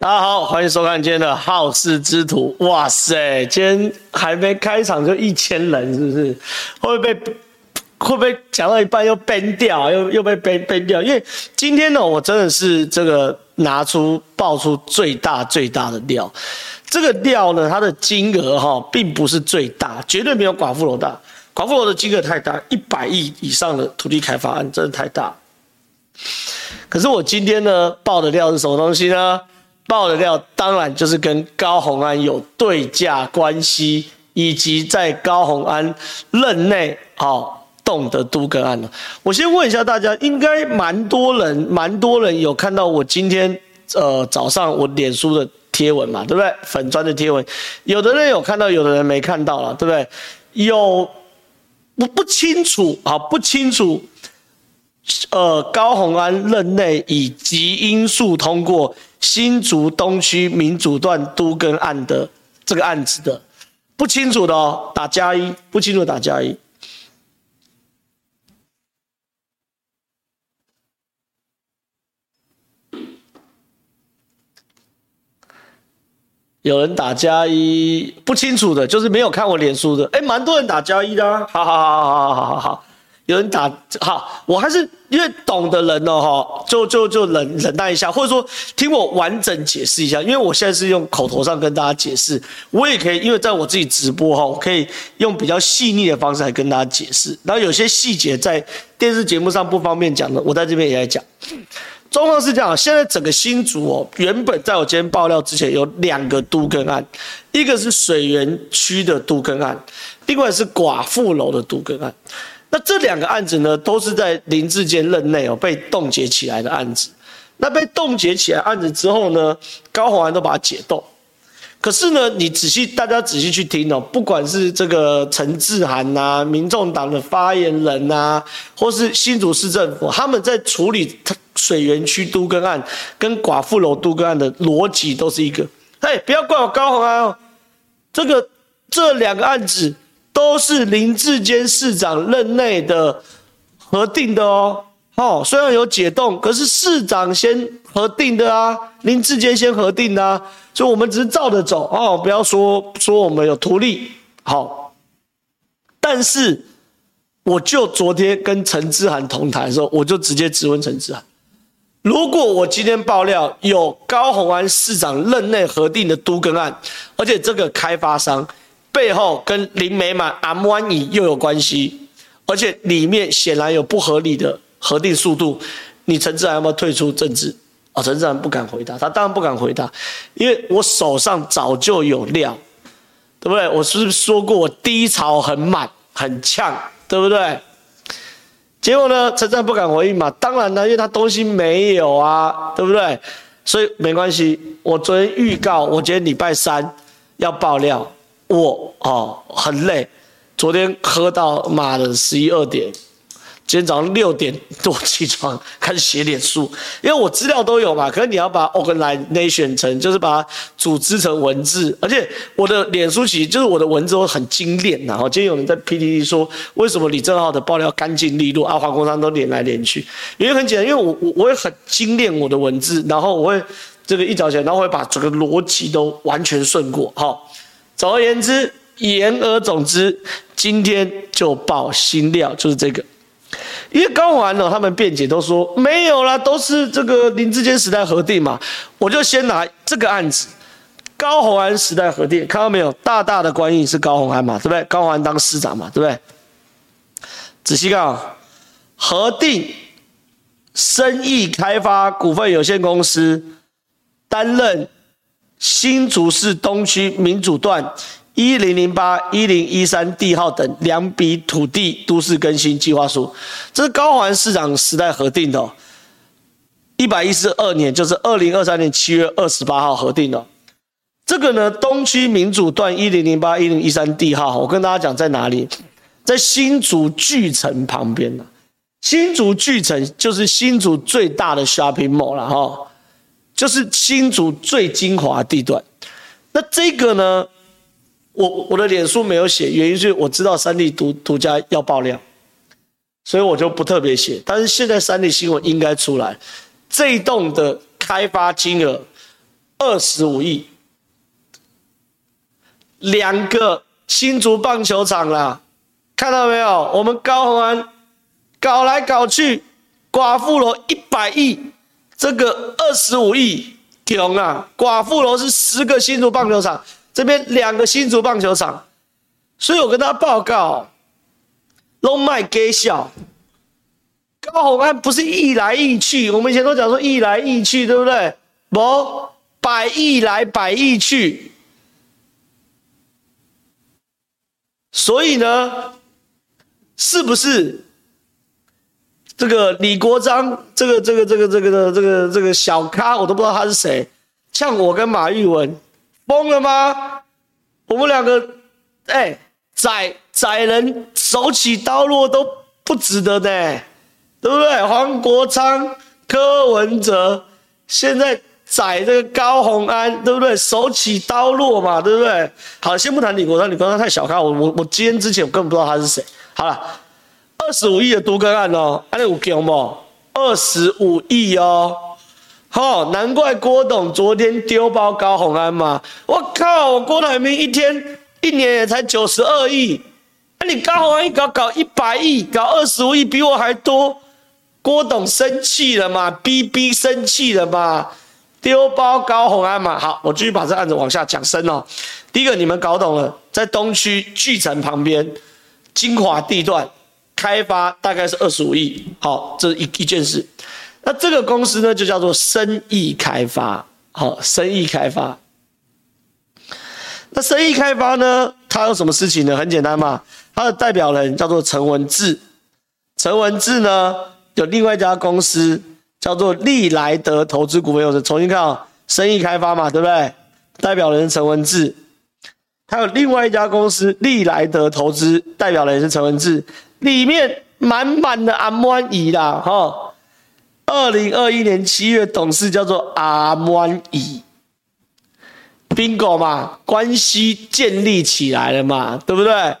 大家好，欢迎收看今天的好事之徒。哇塞，今天还没开场就一千人，是不是？会不会被会不会讲到一半又崩掉，又又被崩崩掉？因为今天呢，我真的是这个拿出爆出最大最大的料。这个料呢，它的金额哈，并不是最大，绝对没有寡妇楼大。寡妇楼的金额太大，一百亿以上的土地开发案真的太大。可是我今天呢，爆的料是什么东西呢？爆的料当然就是跟高虹安有对价关系，以及在高虹安任内哦动的都更案了。我先问一下大家，应该蛮多人，蛮多人有看到我今天呃早上我脸书的贴文嘛，对不对？粉专的贴文，有的人有看到，有的人没看到了，对不对？有不不清楚啊，不清楚。呃，高虹安任内以极因素通过新竹东区民主段都更案的这个案子的，不清楚的哦，打加一，不清楚打加一。有人打加一，不清楚的，就是没有看我脸书的，哎，蛮多人打加一的啊，好好好好好好好好。有人打好，我还是因为懂的人哦，哈，就就就忍忍耐一下，或者说听我完整解释一下，因为我现在是用口头上跟大家解释，我也可以，因为在我自己直播哈，我可以用比较细腻的方式来跟大家解释，然后有些细节在电视节目上不方便讲的，我在这边也来讲。状况是这样，现在整个新竹哦，原本在我今天爆料之前有两个都更案，一个是水源区的都更案，另外是寡妇楼的都更案。那这两个案子呢，都是在林志坚任内哦被冻结起来的案子。那被冻结起来案子之后呢，高虹安都把它解冻。可是呢，你仔细大家仔细去听哦，不管是这个陈志涵呐、民众党的发言人呐、啊，或是新竹市政府，他们在处理水源区都更案跟寡妇楼都更案的逻辑都是一个。嘿，不要怪我高虹安哦，这个这两个案子。都是林志坚市长任内的核定的哦，哦，虽然有解冻，可是市长先核定的啊，林志坚先核定的啊，所以我们只是照着走。哦，不要说说我们有图利，好，但是我就昨天跟陈志涵同台的时候，我就直接质问陈志涵，如果我今天爆料有高虹安市长任内核定的都更案，而且这个开发商。背后跟林美满、阿姆安尼又有关系，而且里面显然有不合理的核定速度。你陈智菡要不要退出政治？哦，陈智菡不敢回答，他当然不敢回答，因为我手上早就有料，对不对？我是不是说过我低潮很满很呛，对不对？结果呢，陈智菡不敢回应嘛，当然呢，因为他东西没有啊，对不对？所以没关系，我昨天预告，我今天礼拜三要爆料。我哦很累，昨天喝到妈的十一二点，今天早上六点多起床开始写脸书，因为我资料都有嘛，可是你要把 organization 成，就是把它组织成文字，而且我的脸书其实就是我的文字都很精炼呐。哦，今天有人在 PTT 说，为什么李正浩的爆料干净利落，阿华工商都连来连去？原因很简单，因为我我我会很精炼我的文字，然后我会这个一早起来，然后会把整个逻辑都完全顺过，好。总而言之，言而总之，今天就爆新料，就是这个。因为高虹安呢，他们辩解都说没有啦，都是这个林志坚时代核定嘛。我就先拿这个案子，高宏安时代核定，看到没有？大大的官印是高宏安嘛，对不对？高宏安当市长嘛，对不对？仔细看啊，核定生意开发股份有限公司担任。新竹市东区民主段一零零八一零一三地号等两笔土地都市更新计划书，这是高环市长时代核定的，一百一十二年就是二零二三年七月二十八号核定的。这个呢，东区民主段一零零八一零一三地号，我跟大家讲在哪里，在新竹巨城旁边呢。新竹巨城就是新竹最大的 shopping mall 了哈。就是新竹最精华地段，那这个呢，我我的脸书没有写，原因是我知道三立独独家要爆料，所以我就不特别写。但是现在三立新闻应该出来，这一栋的开发金额二十五亿，两个新竹棒球场啦，看到没有？我们高虹安搞来搞去，寡妇楼一百亿，这个二十五亿，穷啊！寡妇楼是十个新竹棒球场，这边两个新竹棒球场，所以我跟他报告，拢卖给小。高虹安不是亿来亿去，我们以前都讲说亿来亿去，对不对？不，百亿来百亿去。所以呢，是不是这个李国章，这个这个这个这个的这个这个小咖，我都不知道他是谁，像我跟马玉文疯了吗？我们两个，哎，宰宰人手起刀落都不值得的。对不对？黄国昌、柯文哲现在宰这个高虹安，对不对？手起刀落嘛，对不对？好，先不谈李国章，李国章太小看我，我我今天之前我根本不知道他是谁。好了，二十五亿的都更案哦，安利有给不？二十五亿哦，好、哦，难怪郭董昨天丢包高虹安嘛。我靠，我郭台铭一天一年也才九十二亿，那你高虹安一搞搞一百亿，搞二十五亿，比我还多。郭董生气了嘛逼逼生气了嘛？丢包高虹安嘛？好，我继续把这案子往下讲深哦。第一个，你们搞懂了，在东区巨城旁边，精华地段开发大概是二十五亿。好，这是一一件事。那这个公司呢，就叫做生意开发。好，生意开发。那生意开发呢，它有什么事情呢？很简单嘛，它的代表人叫做陈文志。陈文志呢？有另外一家公司叫做利来德投资股份有限公司，重新看啊，生意开发嘛，对不对？代表人是陈文志，还有另外一家公司利来德投资，代表人是陈文志，里面满满的阿摩姨啦，哈。二零二一年七月，董事叫做阿摩姨，bingo 嘛，关系建立起来了嘛，对不对？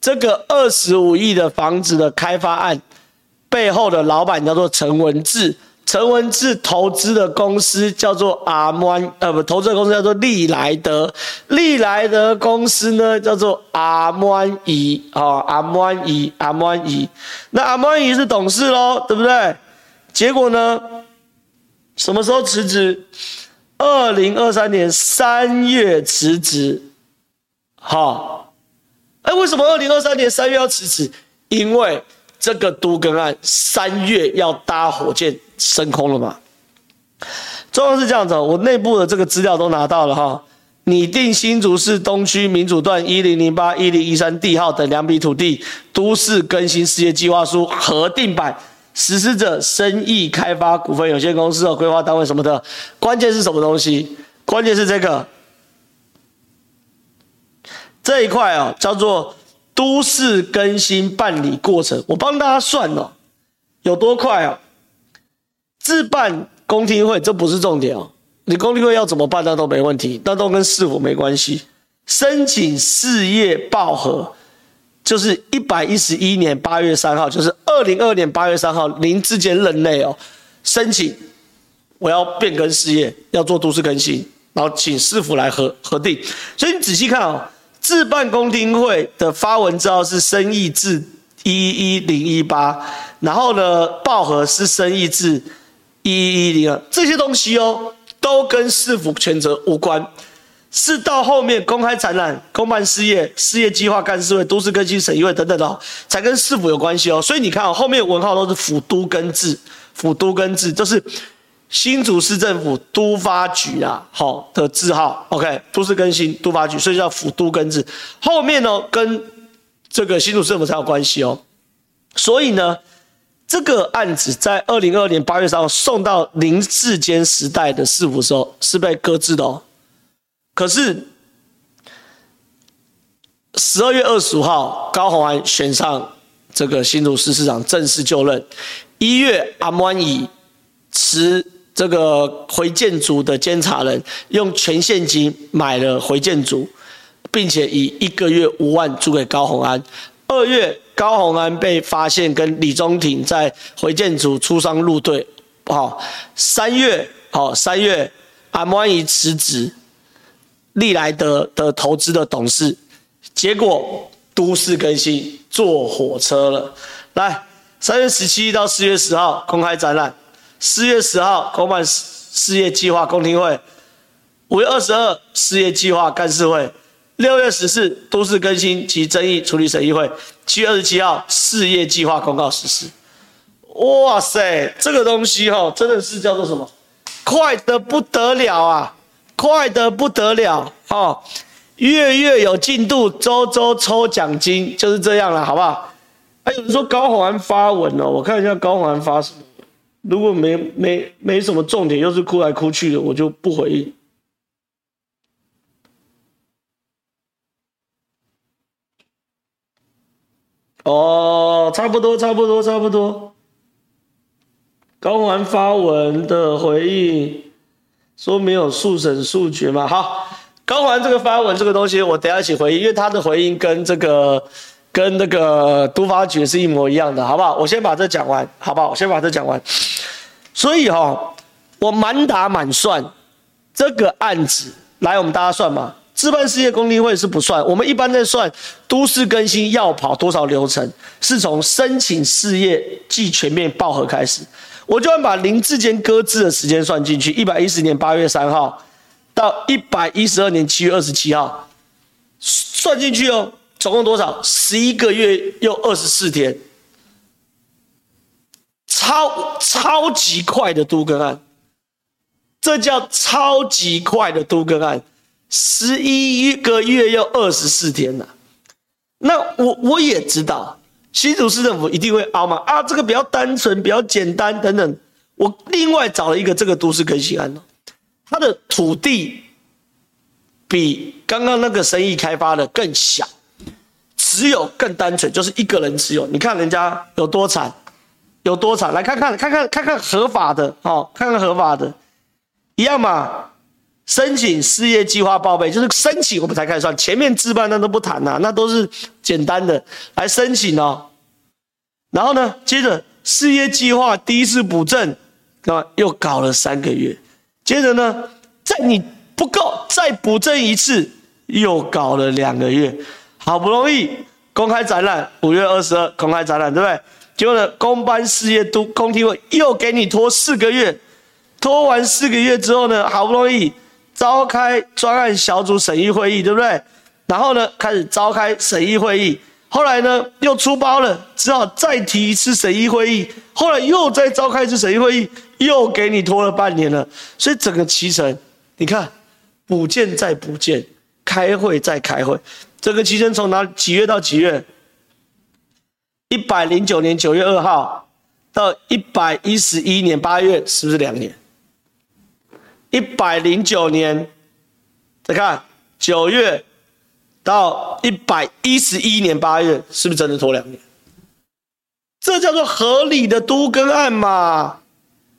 这个二十五亿的房子的开发案。背后的老板叫做陈文志，陈文志投资的公司叫做阿曼，呃不，投资的公司叫做利来德，利来德公司呢叫做阿摩姨，哦，阿摩姨，阿摩姨，那阿摩姨是董事喽，对不对？结果呢，什么时候辞职？二零二三年三月辞职，好，哎，为什么二零二三年三月要辞职？因为这个都更案三月要搭火箭升空了嘛？状况是这样子，我内部的这个资料都拿到了哈。拟定新竹市东区民主段一零零八一零一三地号等两笔土地都市更新事业计划书核定版，实施者生意开发股份有限公司的规划单位什么的。关键是什么东西？关键是这个这一块啊，叫做。都市更新办理过程，我帮大家算哦，有多快啊？自办公听会这不是重点哦，你公听会要怎么办那都没问题，那都跟市府没关系。申请事业报核，就是一百一十一年八月三号，就是二零二二年八月三号，您之间任内哦，申请我要变更事业，要做都市更新，然后请市府来核核定。所以你仔细看哦。自办公听会的发文字号是生意字一一零一八，然后呢，报核是生意字一一一零二，这些东西哦，都跟市府权责无关，是到后面公开展览、公办事业、事业计划干事会、都市更新审议会等等的，才跟市府有关系哦。所以你看哦，后面文号都是府都更治，府都更制就是。新竹市政府都发局啊，好的字号，OK，都市更新都发局，所以叫府都更治。后面呢，跟这个新竹市政府才有关系哦。所以呢，这个案子在二零二二年八月三号送到林志坚时代的市府的时候是被搁置的哦。可是十二月二十五号，高虹安选上这个新竹市市长，正式就任。一月，阿摩以持。这个回建筑的监察人用全现金买了回建筑，并且以一个月五万租给高虹安。二月，高虹安被发现跟李宗廷在回建组出商入对。好，三月，好，三月，阿摩安仪辞职，利来德的投资的董事，结果都市更新坐火车了。来，三月十七到四月十号公开展览，四月十号公办事业计划公听会，五月二十二事业计划干事会，六月十四都市更新及争议处理审议会，七月二十七号事业计划公告实施。哇塞，这个东西哈，真的是叫做什么？快得不得了啊！快得不得了哈！月月有进度，周周抽奖金，就是这样了，好不好？还有人说高虹安发文了，我看一下高虹安发什么。如果没没没什么重点，又是哭来哭去的，我就不回应。哦，差不多，差不多，差不多。高虹安发文的回应说没有速审速决嘛？好，高虹安这个发文这个东西，我等下一起回应，因为他的回应跟这个跟那个都发局是一模一样的，好不好？我先把这讲完，好不好？我先把这讲完。所以哈、哦，我满打满算这个案子，来我们大家算嘛。自办事业公听会是不算，我们一般在算都市更新要跑多少流程，是从申请事业暨全面报核开始。我就算把林智坚搁置的时间算进去，一百一十年八月三号到一百一十二年七月二十七号，算进去哦，总共多少？十一个月又二十四天，超超级快的都更案，这叫超级快的都更案，十一个月又二十四天呐、那我我也知道。新竹市政府一定会凹嘛？啊，这个比较单纯，比较简单等等。我另外找了一个这个都市更新案，它的土地比刚刚那个生意开发的更小，持有更单纯，就是一个人持有。你看人家有多惨，有多惨，来看看看看看看合法的哦，看看合法的，一样嘛。申请事业计划报备，就是申请我们才开始算，前面置办那都不谈呐，那都是简单的来申请哦。然后呢，接着事业计划第一次补正，那又搞了三个月。接着呢，在你不够，再补正一次，又搞了两个月。好不容易公开展览，五月二十二公开展览，对不对？结果呢，公办事业都公听会又给你拖四个月，拖完四个月之后呢，好不容易。召开专案小组审议会议，对不对？然后呢，开始召开审议会议。后来呢，又出包了，只好再提一次审议会议。后来又再召开一次审议会议，又给你拖了半年了。所以整个期程，你看，补件再补件，开会再开会，这个期程从哪几月到几月？一百零九年九月二号到一百一十一年八月，是不是两年？一百零九年，再看九月到一百一十一年八月，是不是真的拖两年？这叫做合理的都更案嘛？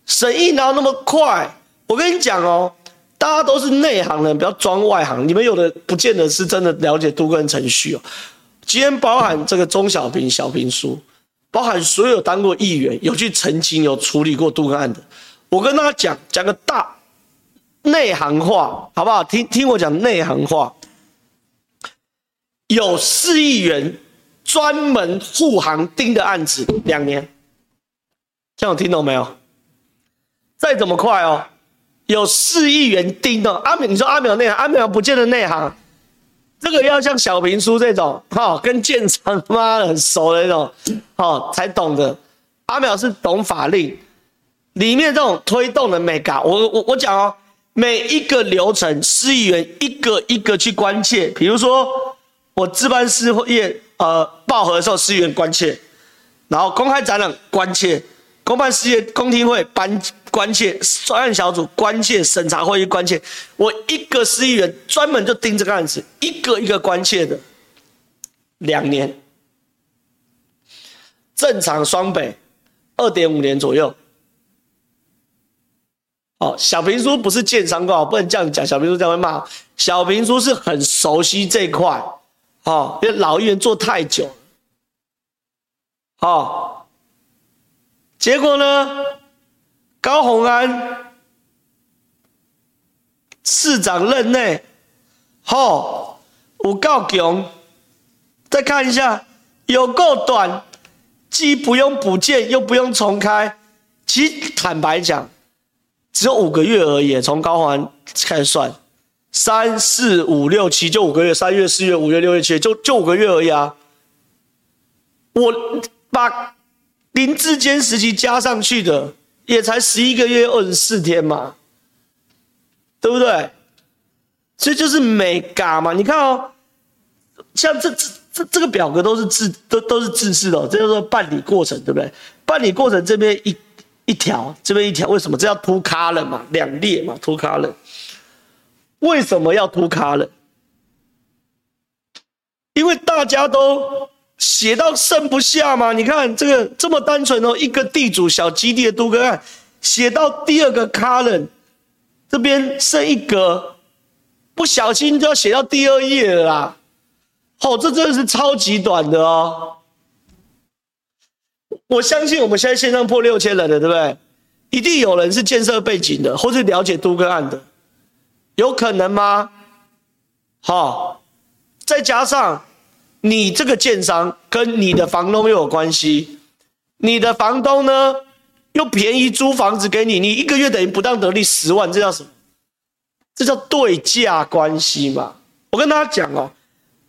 审议哪有那么快？我跟你讲哦，大家都是内行人，不要装外行。你们有的不见得是真的了解都更程序哦。今天包含这个中小平、小平书，包含所有当过议员、有去澄清、有处理过都更案的，我跟大家讲讲个大。内行话好不好？听听我讲内行话。有四亿元专门护航盯的案子，两年，这样听懂没有？再怎么快哦，有四亿元盯的阿美，你说阿苗内行，阿苗不见得内行。这个要像小平叔这种，哈，跟建昌妈很熟的那种，哈，才懂的。阿苗是懂法令，里面这种推动的美感，我我我讲哦。每一个流程，市议员一个一个去关切。比如说，我自办事业呃报核的时候，市议员关切；然后公开展览关切，公办事业公听会班关切，专案小组关切，审查会议关切。我一个市议员专门就盯这个案子，一个一个关切的，两年，正常双北二点五年左右。哦，小平叔不是建商挂，不能这样讲。小平叔这样会骂。小平叔是很熟悉这块，哦，因为老议员做太久，哦，结果呢，高虹安市长任内，吼，有够强。再看一下，有够短，既不用补建，又不用重开。其坦白讲，只有五个月而已。从高环开始算，三四五六七，就五个月。三月、四月、五月、六月、七月，就就五个月而已啊。我把林志坚时期加上去的，也才十一个月二十四天嘛，对不对？所以就是没嘎嘛。你看哦，像这这。这这个表格都是字都都是字式的，这叫做办理过程，对不对？办理过程这边一一条，这边一条，为什么？这叫 two column 嘛，两列嘛，two column。为什么要 two column？因为大家都写到剩不下嘛。你看这个这么单纯哦，一个地主小基地的都更案，写到第二个卡了这边剩一格，不小心就要写到第二页了啦。哦，这真的是超级短的哦！我相信我们现在线上破六千人了，对不对？一定有人是建设背景的，或是了解都更案的，有可能吗？好，再加上你这个建商跟你的房东又有关系，你的房东呢又便宜租房子给你，你一个月等于不当得利十万，这叫什么？这叫对价关系嘛？我跟大家讲哦。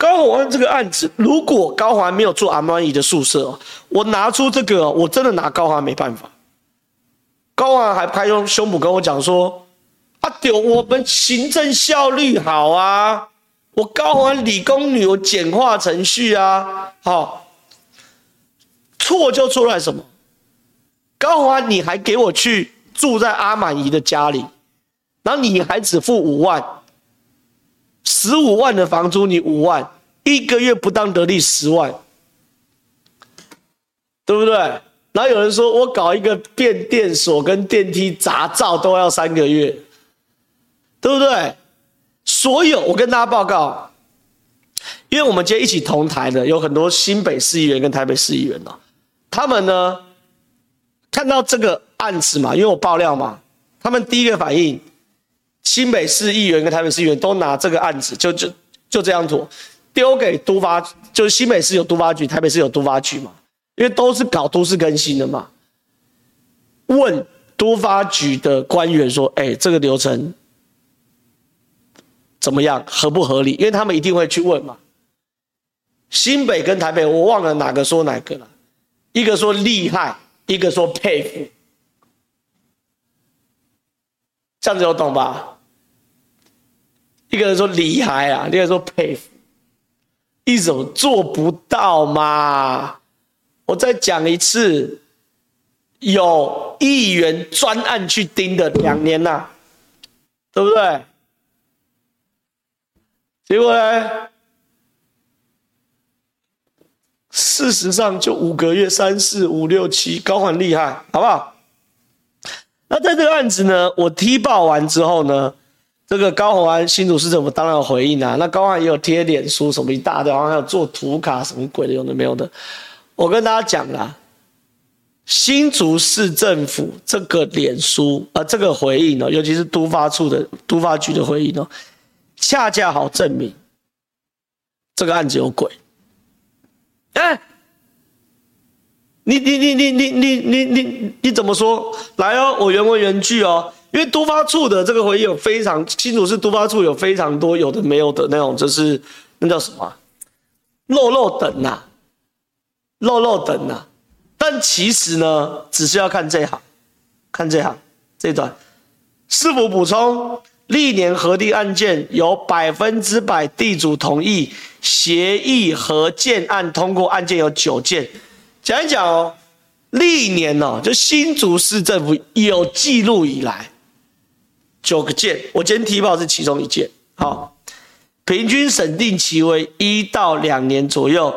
高虹安这个案子，如果高华没有做阿曼姨的宿舍，我拿出这个，我真的拿高华没办法。高华还拍胸胸脯跟我讲说：“啊，丢，我们行政效率好啊，我高华理工女，我简化程序啊，好。”错就错在什么？高华，你还给我去住在阿曼姨的家里，然后你还只付五万。十五万的房租，你五万，一个月不当得利十万，对不对？然后有人说我搞一个变电所跟电梯杂造都要三个月，对不对？所有我跟大家报告，因为我们今天一起同台的有很多新北市议员跟台北市议员哦，他们呢看到这个案子嘛，因为我爆料嘛，他们第一个反应。新北市议员跟台北市议员都拿这个案子，就就就这样做，丢给都发，就是新北市有都发局，台北市有都发局嘛，因为都是搞都市更新的嘛。问都发局的官员说：“哎，这个流程怎么样，合不合理？”因为他们一定会去问嘛。新北跟台北，我忘了哪个说哪个了，一个说厉害，一个说佩服。这样子有懂吧？一个人说厉害啊，另一个人说佩服，一种做不到嘛。我再讲一次，有议员专案去盯的两年呐、啊，对不对？结果呢？事实上就五个月，三四五六七，高虹厉害，好不好？那在这个案子呢，我踢爆完之后呢，这个高虹安新竹市政府当然有回应啊。那高虹安也有贴脸书什么一大堆，好像还有做图卡什么鬼的，有的没有的。我跟大家讲啦，新竹市政府这个脸书啊、呃，这个回应呢，尤其是都发处的都发局的回应呢，恰恰好证明这个案子有鬼。哎。你你你你你你你你你怎么说？来哦，我原文原句哦，因为都发处的这个回应有非常清楚，是都发处有非常多有的没有的那种，就是那叫什么？漏漏等呐，漏漏等呐。但其实呢，只是要看这行，看这行这段，是否补充历年核定案件有百分之百地主同意协议和建案通过案件有九件。讲一讲哦，历年哦，就新竹市政府有记录以来九个件，我今天提报是其中一件。好，平均审定期为一到两年左右，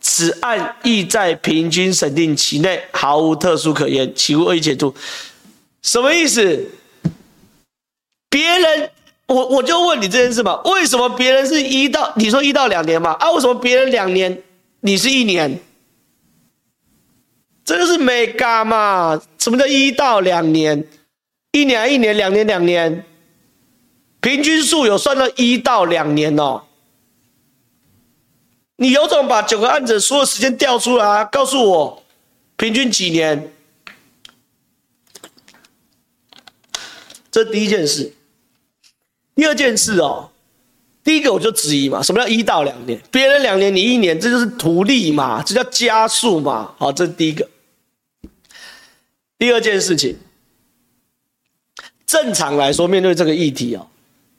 此案亦在平均审定期内毫无特殊可言，其无恶意解读。什么意思？别人，我我就问你这件事嘛，为什么别人是一到你说一到两年嘛？啊，为什么别人两年，你是一年？这就是美嘎嘛？什么叫一到两年？一年一年，两年两年？平均数有算到一到两年哦。你有种把九个案子所有时间调出来，告诉我平均几年？这第一件事。第二件事哦，第一个我就质疑嘛，什么叫一到两年？别人两年，你一年，这就是图利嘛，这叫加速嘛。好，这是第一个。第二件事情，正常来说，面对这个议题哦，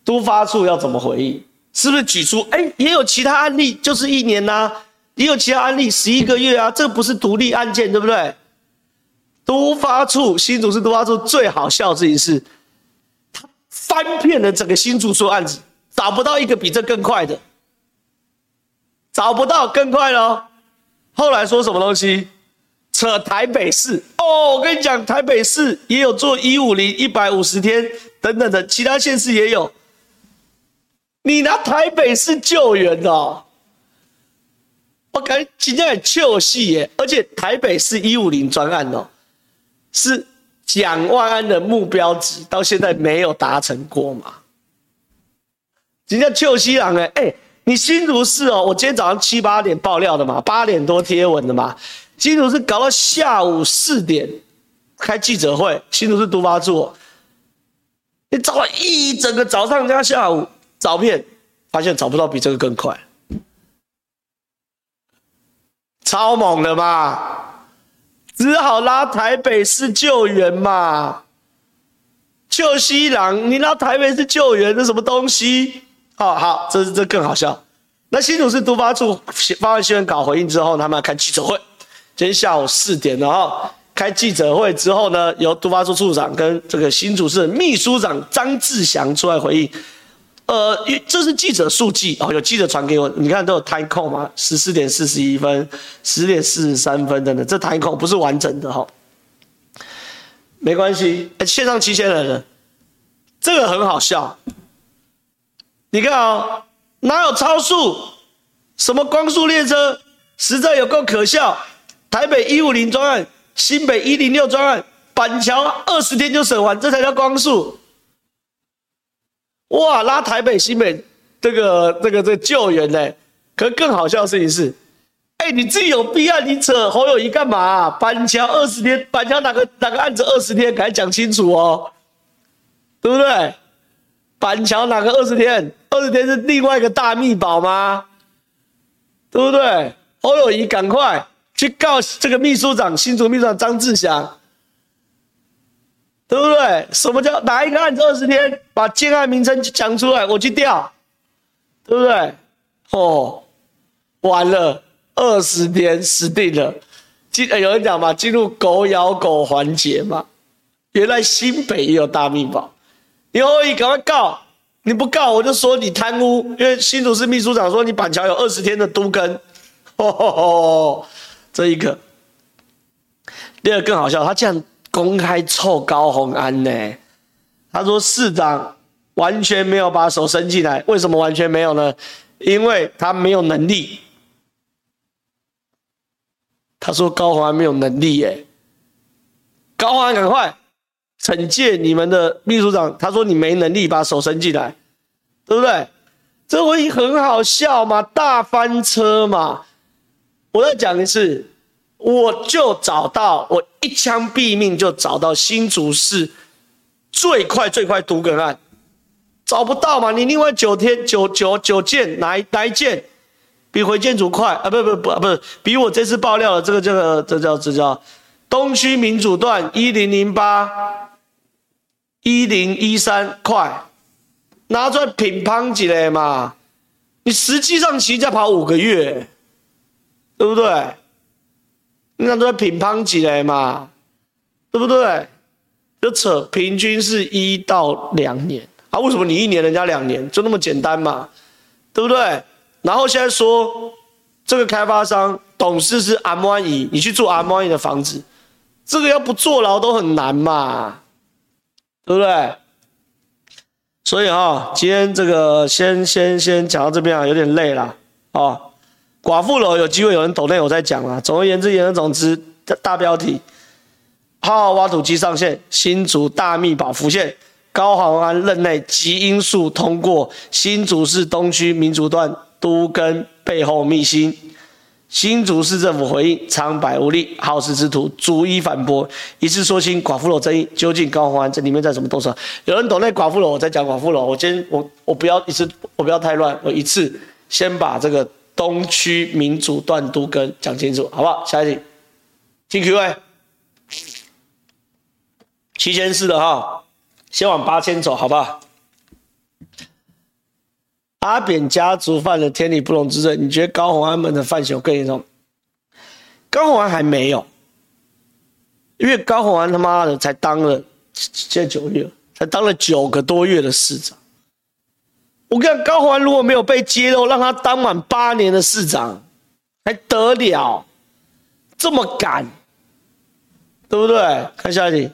都发处要怎么回应？是不是举出？哎，也有其他案例，就是一年呐、也有其他案例十一个月啊，这不是独立案件，对不对？都发处，新竹市都发处最好笑的事情是，他翻遍了整个新竹所案子，找不到一个比这更快的，找不到更快的哦。后来说什么东西？扯台北市哦，我跟你讲，台北市也有做一五零一百五十天等等的，其他县市也有。你拿台北市救援哦，我感觉今天很秀戏耶！而且台北市一五零专案哦，是蒋万安的目标值，到现在没有达成过嘛？今天糗西郎哎哎，你新竹市哦，我今天早上七八点爆料的嘛，八点多贴文的嘛。新竹市搞到下午四点开记者会，新竹市都发处，你找了一整个早上加下午，找片发现找不到比这个更快，超猛的嘛，只好拉台北市救援嘛，救西郎，你拉台北市救援，这什么东西？好好，这这更好笑。那新竹市都发处发完新闻稿回应之后，他们要开记者会。今天下午四点，然后开记者会之后呢，由都发处处长跟这个新竹市秘书长张志祥出来回应。呃，这是记者速记哦，有记者传给我，你看都有 time code 嘛，十四点四十一分、十点四十三分等等，这 time code 不是完整的哈、哦，没关系，线上七千人了，这个很好笑。你看啊、哦，哪有超速？什么光速列车？实在有够可笑。台北一五零专案，新北一零六专案，板桥二十天就审完，这才叫光速。哇，拉台北新北这个这个这救援呢？可更好笑的事情是，哎，你自己有必要你扯侯友谊干嘛、板桥二十天，板桥哪个哪个案子二十天？赶紧讲清楚哦，对不对？板桥哪个二十天？二十天是另外一个大秘宝吗？对不对？侯友谊赶快。去告这个秘书长，新竹秘书长张志祥，对不对？什么叫哪一个案子二十天？把建案名称讲出来，我去调，对不对？哦，完了，二十天死定了。进有人讲嘛，进入狗咬狗环节嘛。原来新北也有大秘宝，你可以赶快告，你不告我就说你贪污，因为新竹市秘书长说你板桥有二十天的都根，哦吼吼。这一个，第二更好笑，他竟然公开臭高虹安呢？他说市长完全没有把手伸进来，为什么完全没有呢？因为他没有能力。他说高虹安没有能力耶，高虹安赶快惩戒你们的秘书长。他说你没能力把手伸进来，对不对？这回很好笑嘛，大翻车嘛。我再讲一次，我就找到，我一枪毙命就找到新竹市最快最快毒梗案，找不到嘛？你另外九天九九九件哪一哪一件比回建组快啊？不不不不是，比我这次爆料的这个这个这叫这叫东区民主段一零零八一零一三快，拿出来乒乓几嘞嘛？你实际上其实在跑五个月。对不对？那都在乒乓起来嘛，对不对？就扯，平均是一到两年啊？为什么你一年人家两年？就那么简单嘛，对不对？然后现在说这个开发商董事是阿摩伊，你去住阿摩伊的房子，这个要不坐牢都很难嘛，对不对？所以啊、今天这个先先先讲到这边啊，有点累了啊。寡妇楼有机会有人抖内我再讲了。总而言之，言而总之，大标题：浩浩挖土机上线，新竹大秘宝浮现，高虹安任内极因素通过新竹市东区民族段都更背后秘辛。新竹市政府回应苍白无力，好事之徒逐一反驳，一次说清寡妇楼争议究竟高虹安这里面在什么动作？有人懂那寡妇楼，我在讲寡妇楼。我今我我不要一次，我不要太乱，我一次先把这个东区民主段都更讲清楚，好不好？下一题，进 Q&A，七千四的哈，先往八千走，好不好？阿扁家族犯了天理不容之罪，你觉得高虹安们的犯行更严重？高虹安还没有，因为高虹安他妈的才当了现在九月，才当了九个多月的市长。我跟你讲，高虹安如果没有被揭露，让他当满八年的市长，还得了？这么敢，对不对？看下一题，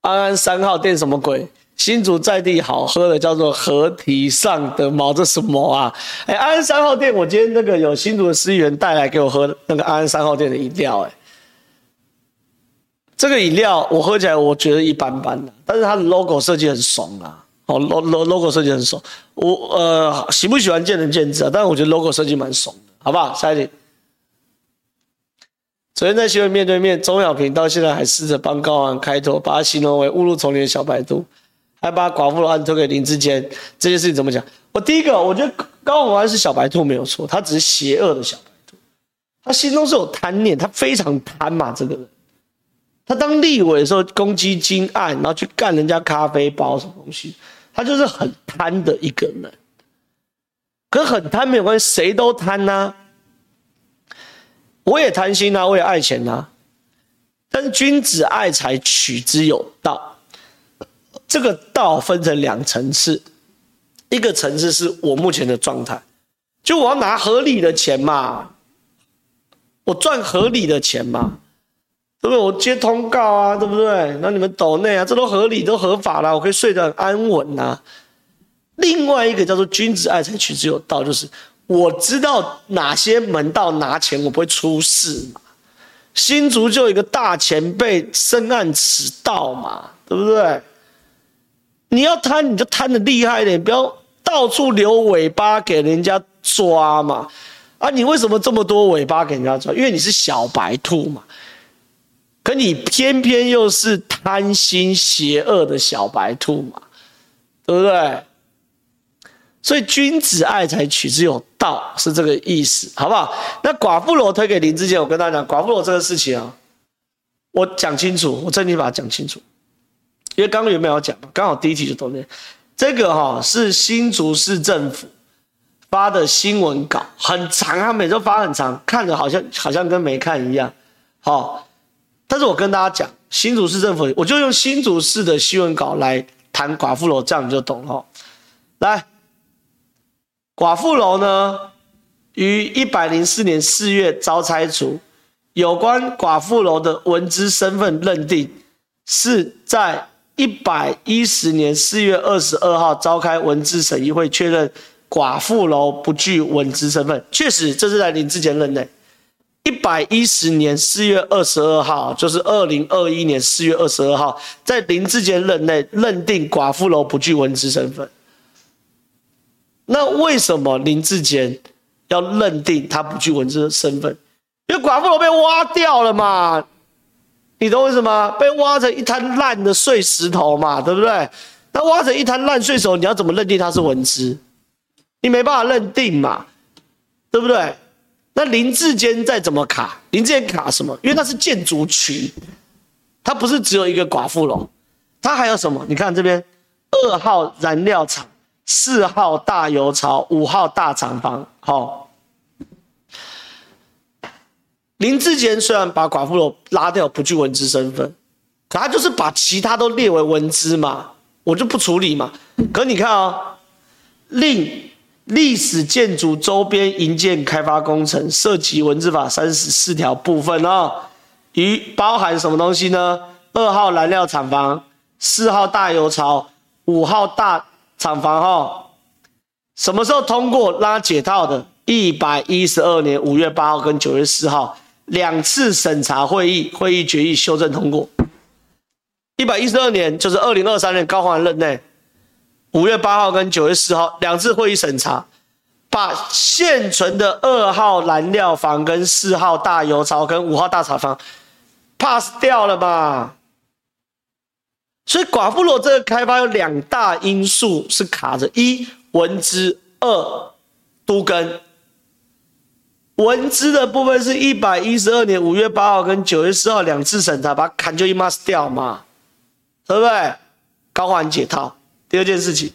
安安三号店什么鬼？新竹在地好喝的叫做河堤上的猫，这什么啊？哎，安安三号店，我今天那个有新竹的司员带来给我喝那个安安三号店的饮料，哎，这个饮料我喝起来我觉得一般般的，但是它的 logo 设计很怂啊，哦，logo logo 设计很怂，我呃喜不喜欢见仁见智啊，但是我觉得 logo 设计蛮怂的，好不好？下一题。昨天在新闻面对面，钟小平到现在还试着帮高虹安开脱，把他形容为误入丛林的小白兔。还把寡妇楼案推给林志坚，这件事情怎么讲？我第一个，我觉得高虹安是小白兔没有错，他只是邪恶的小白兔，他心中是有贪念，他非常贪嘛，这个人。他当立委的时候攻击金案，然后去干人家咖啡包什么东西，他就是很贪的一个人。可很贪没有关系，谁都贪呐、我也贪心呐，我也爱钱呐。但是君子爱财，取之有道。这个道分成两层次，一个层次是我目前的状态，就我要拿合理的钱嘛，我赚合理的钱嘛，对不对？我接通告啊，对不对？那你们抖内啊，这都合理，都合法啦，我可以睡得很安稳呐、啊。另外一个叫做君子爱财，取之有道，就是我知道哪些门道拿钱，我不会出事嘛。新竹就有一个大前辈深谙此道嘛，对不对？你要贪，你就贪的厉害一点，不要到处留尾巴给人家抓嘛。啊，你为什么这么多尾巴给人家抓？因为你是小白兔嘛。可你偏偏又是贪心邪恶的小白兔嘛，对不对？所以君子爱财，取之有道，是这个意思，好不好？那寡妇楼推给林志坚，我跟大家讲，寡妇楼这个事情啊，我讲清楚，我真的把它讲清楚。因为刚刚有没有讲？刚好第一题就懂了。这个哈是新竹市政府发的新闻稿，很长，他每周发很长，看着好像好像跟没看一样。好，但是我跟大家讲，新竹市政府，我就用新竹市的新闻稿来谈寡妇楼，这样你就懂了。来，寡妇楼呢，于一百零四年四月遭拆除，有关寡妇楼的文资身份认定是在。一百一十年四月二十二号召开文字审议会，确认寡妇楼不具文字身份。确实，这是在林智坚任内。一百一十年四月二十二号，就是二零二一年四月二十二号，在林志坚任内认定寡妇楼不具文资身份。那为什么林志坚要认定他不具文资身份？因为寡妇楼被挖掉了嘛。你懂为什么？被挖成一滩烂的碎石头嘛，对不对？那挖成一滩烂碎石头，你要怎么认定他是文资？你没办法认定嘛，对不对？那林志坚再怎么卡？林志坚卡什么？因为那是建筑群，它不是只有一个寡妇楼，它还有什么？你看这边，二号燃料厂、四号大油槽、五号大厂房，好。林志坚虽然把寡妇楼拉掉，不具文资身份，可他就是把其他都列为文资嘛，我就不处理嘛。可你看啊、哦，另历史建筑周边营建开发工程涉及文字法三十四条部分哦，与包含什么东西呢？二号燃料厂房、四号大油槽、五号大厂房哦，什么时候通过拉解套的？一百一十二年五月八号跟九月四号。两次审查会议，会议决议修正通过。一百一十二年就是二零二三年高虹安任内，五月八号跟九月四号两次会议审查，把现存的二号燃料房跟四号大油槽跟五号大厂房 pass 掉了嘛？所以寡妇楼这个开发有两大因素是卡着：一文资，二都跟。文资的部分是一百一十二年五月八号跟九月四号两次审查，把它砍就一 pass 掉嘛。对不对？高环解套。第二件事情，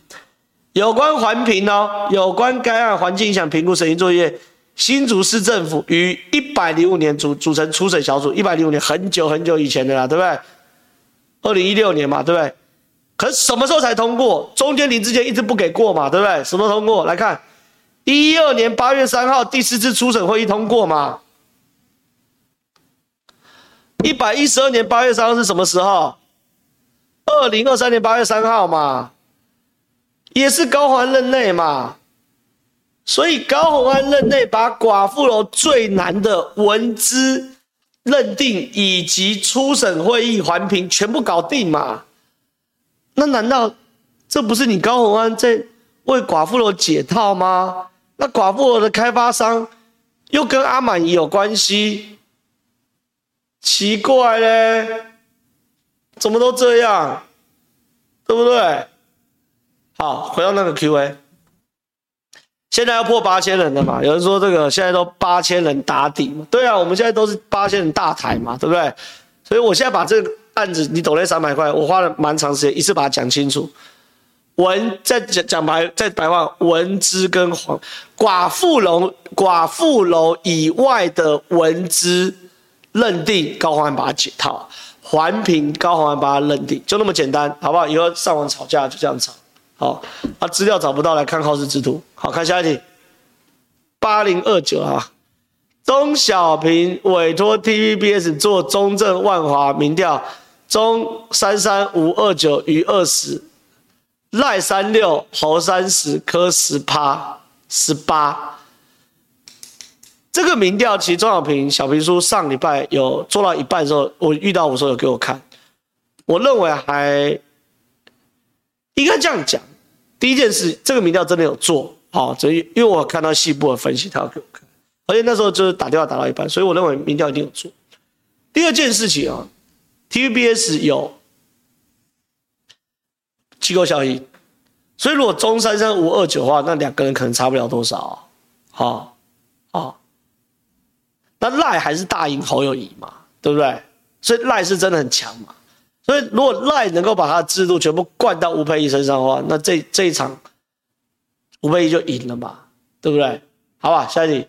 有关环评哦，有关该案环境影响评估审议作业，新竹市政府于一百零五年组组成初审小组，一百零五年很久很久以前的啦，对不对？二零一六年嘛，对不对？可是什么时候才通过？中间林智坚一直不给过嘛，对不对？什么通过？来看，一二年八月三号第四次初审会议通过嘛。一百一十二年八月三号是什么时候？二零二三年八月三号嘛，也是高虹安任内嘛，所以高宏安任内把寡妇楼最难的文资认定以及初审会议环评全部搞定嘛，那难道这不是你高宏安在为寡妇楼解套吗？那寡妇楼的开发商又跟阿满姨有关系，奇怪嘞。怎么都这样，对不对？好，回到那个 Q&A，现在要破八千人了嘛？有人说这个现在都八千人打底嘛？对啊，我们现在都是八千人大台嘛，对不对？所以我现在把这个案子，你抖了三百块，我花了蛮长时间，一次把它讲清楚。文在讲讲白在白话，文资跟黄寡妇楼寡妇楼以外的文资认定高虹安把它解套。环评高虹安把它认定，就那么简单，好不好？以后上网吵架就这样吵。好，啊，资料找不到，来看好事之徒。好，看下一题。八零二九啊，钟小平委托 TVBS 做中正万华民调，钟三三五二九余二十，赖三六侯三十，柯十趴十八。这个民调其实钟小平小平叔上礼拜有做到一半的时候，我遇到我说有给我看，我认为还应该这样讲。第一件事，这个民调真的有做好，所以因为我看到细部的分析，他要给我看，而且那时候就是打电话打到一半，所以我认为民调一定有做。第二件事情啊，TVBS 有机构效应，所以如果中三三五二九的话，那两个人可能差不了多少，好，好。那赖还是大赢侯友谊嘛，对不对？所以赖是真的很强嘛。所以如果赖能够把他的制度全部灌到吴佩仪身上的话，那这这一场吴佩仪就赢了嘛，对不对？好吧，下一题。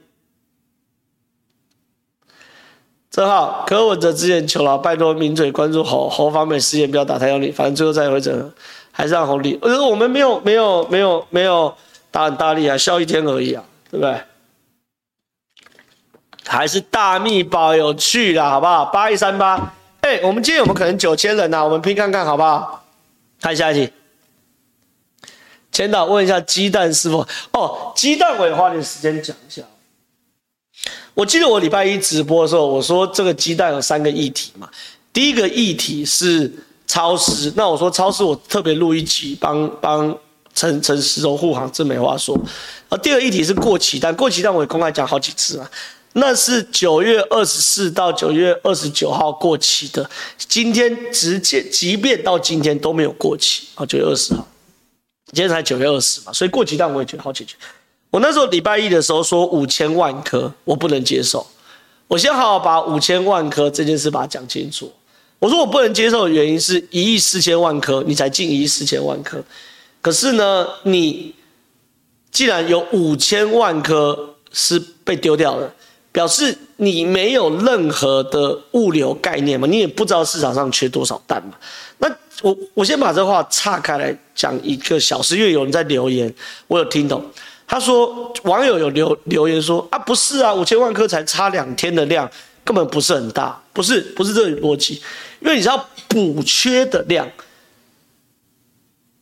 正好柯文哲之前求了，拜托名嘴关注侯侯方美事件，不要打太用力，反正最后再会整，还是让侯立。呃我们没有没有没有没有打很大力啊，笑一天而已啊，对不对？还是大秘宝有趣啦，好不好？八一三八，哎，我们今天有没有可能九千人呐、啊？我们拼看看，好不好？看下一题。前导问一下鸡蛋是否？哦，鸡蛋我也花点时间讲一下。我记得我礼拜一直播的时候，我说这个鸡蛋有三个议题嘛。第一个议题是超市，那我说超市我特别录一集帮帮陈陈时中护航，这没话说。然后第二个议题是过期蛋，过期蛋我也公开讲好几次啊。那是九月二十四到九月二十九号过期的，今天直接即便到今天都没有过期啊，九月二十号，今天才九月二十嘛，所以过期蛋我也觉得好解决。我那时候礼拜一的时候说五千万颗，我不能接受。我先好好把五千万颗这件事把它讲清楚。我说我不能接受的原因是一亿四千万颗，你才进一亿四千万颗，可是呢，你既然有五千万颗是被丢掉了。表示你没有任何的物流概念嘛，你也不知道市场上缺多少蛋嘛。那我我先把这话岔开来讲一个小时，因为有人在留言，我有听懂。他说网友有留留言说啊，不是啊，五千万颗才差两天的量，根本不是很大，不是不是这个逻辑，因为你知道补缺的量，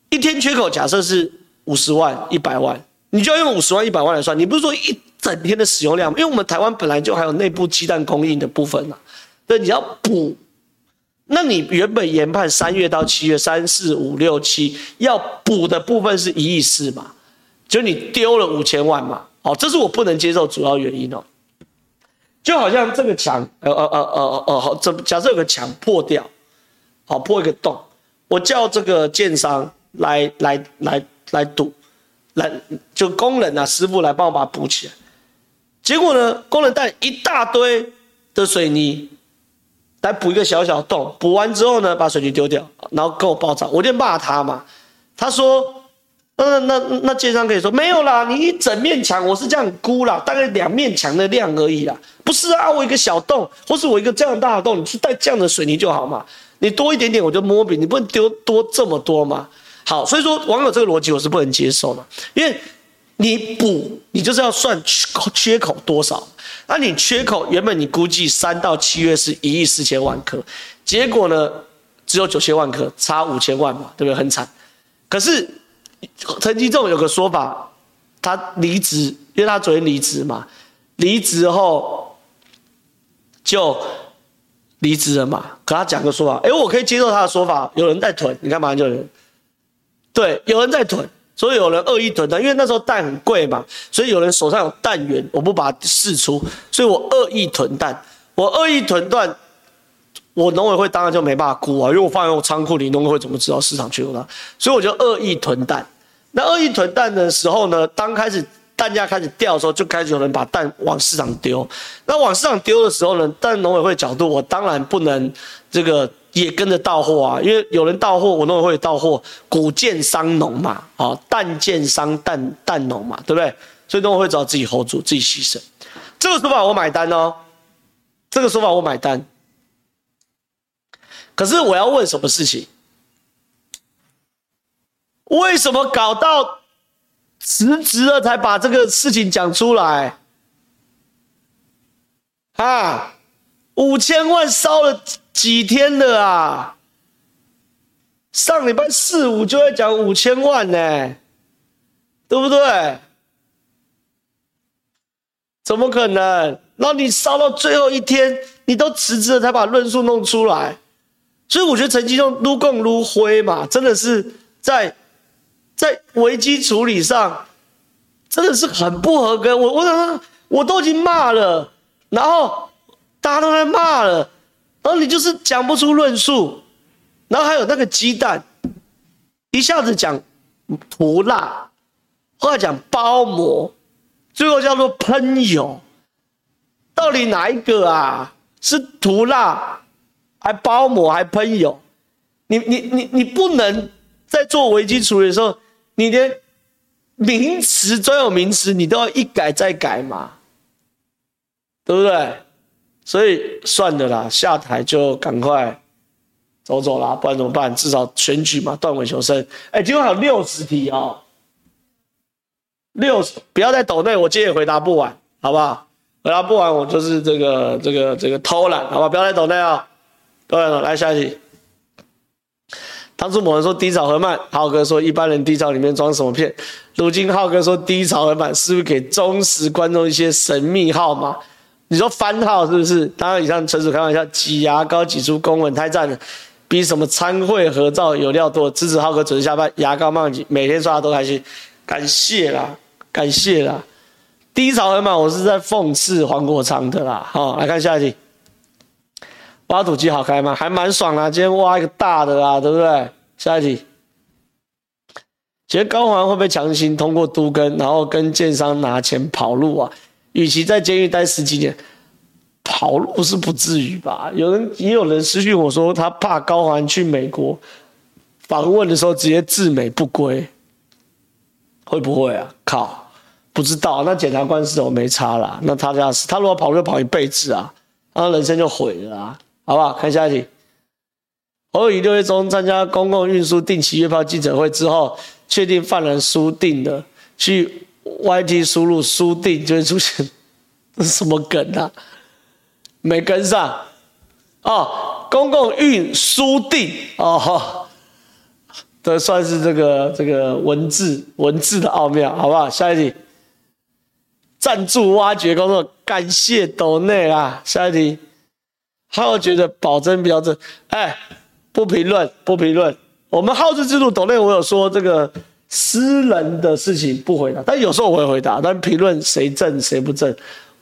一天缺口假设是五十万一百万，你就要用五十万一百万来算，你不是说一。整天的使用量，因为我们台湾本来就还有内部鸡蛋供应的部分呐，对，你要补，那你原本研判三月到七月三四五六七要补的部分是一亿四嘛？就你丢了五千万嘛？哦，这是我不能接受主要原因哦。就好像这个墙，呃呃呃呃呃，好，这假设有个墙破掉，好破一个洞，我叫这个建商来来来来堵，来就工人啊师傅来帮我把它补起来。结果呢，工人带一大堆的水泥来补一个小小洞，补完之后呢，把水泥丢掉，然后跟我爆炸，我就骂他嘛。他说：“那那那建商可以说没有啦，你一整面墙我是这样估啦，大概两面墙的量而已啦。不是啊，我一个小洞，或是我一个这样大的洞，你去带这样的水泥就好嘛。你多一点点我就摸饼，你不能丢多这么多嘛。好，所以说网友这个逻辑我是不能接受的，因为。”你补，你就是要算缺口缺口多少？那你缺口原本你估计三到七月是一亿四千万颗，结果呢只有九千万颗，差五千万嘛，对不对？很惨。可是陈吉仲有个说法，他离职，因为他昨天离职嘛，离职后就离职了嘛。可他讲个说法，哎，我可以接受他的说法，有人在囤，你看马上就有人，对，有人在囤。所以有人恶意囤蛋，因为那时候蛋很贵嘛，所以有人手上有蛋源，我不把它释出，所以我恶意囤蛋。我恶意囤蛋，我农委会当然就没办法估啊，因为我放在我仓库里，农委会怎么知道市场缺口大？所以我就恶意囤蛋。那恶意囤蛋的时候呢，当开始蛋价开始掉的时候，就开始有人把蛋往市场丢。那往市场丢的时候呢，但农委会角度，我当然不能这个。也跟着到货啊，因为有人到货，我农委会到货，谷贱伤农嘛，啊，蛋贱伤蛋蛋农嘛，对不对？所以农委会只好自己 hold 住，自己牺牲。这个说法我买单哦，这个说法我买单。可是我要问什么事情？为什么搞到辞职了才把这个事情讲出来？啊，五千万烧了。几天了啊？上礼拜四五就在讲五千万呢，对不对？怎么可能？那你烧到最后一天，你都辞职了才把论述弄出来，所以我觉得陈吉仲撸共撸灰嘛，真的是在在危机处理上真的是很不合格。我我我都已经骂了，然后大家都在骂了。然后你就是讲不出论述，然后还有那个鸡蛋，一下子讲涂蜡，后来讲包膜，最后叫做喷油，到底哪一个啊？是涂蜡，还包膜，还喷油？你你你你不能在做危机处理的时候，你连名词专有名词你都要一改再改嘛，对不对？所以算了啦，下台就赶快走走啦，不然怎么办？至少选举嘛，断尾求生。哎，今天还有六十题哦，六十，不要再抖内，我今天也回答不完，好不好？回答不完，我就是这个这个这个偷懒，好吧？不要再抖内啊，对了，来下一题。当初某人说低潮很慢，浩哥说一般人低潮里面装什么片？如今浩哥说低潮很慢，是不是给忠实观众一些神秘号码？你说番号是不是？当然以上纯属开玩笑。挤牙膏挤出公文太赞了，比什么餐会合照有料多。支持浩哥准时下班，牙膏慢挤，每天刷牙都开心。感谢啦，感谢啦。低潮很满，我是在讽刺黄国昌的啦。好，来看下一题。挖土机好开吗？还蛮爽啊，今天挖一个大的啦，对不对？下一题。觉得高虹会不会强行通过都更，然后跟建商拿钱跑路啊？与其在监狱待十几年，跑路是不至于吧？有人也有人私讯我说，他怕高虹去美国访问的时候直接自美不归，会不会啊？靠，不知道。那检察官是我没差啦。那他家是，他如果跑路就跑一辈子啊，那人生就毁了啊，好不好？看下一题。侯友宜六月中参加公共运输定期月票记者会之后，确定犯人输定了，去。YT 输入输定就会出现，这是什么梗啊？没跟上哦。公共运输定哦，这算是这个这个文字文字的奥妙，好不好？下一题，赞助挖掘工作，感谢斗内啊。下一题，他觉得保真比较正，哎，不评论，不评论。我们号志制度，抖内我有说这个私人的事情不回答，但有时候我会回答。但评论谁正谁不正，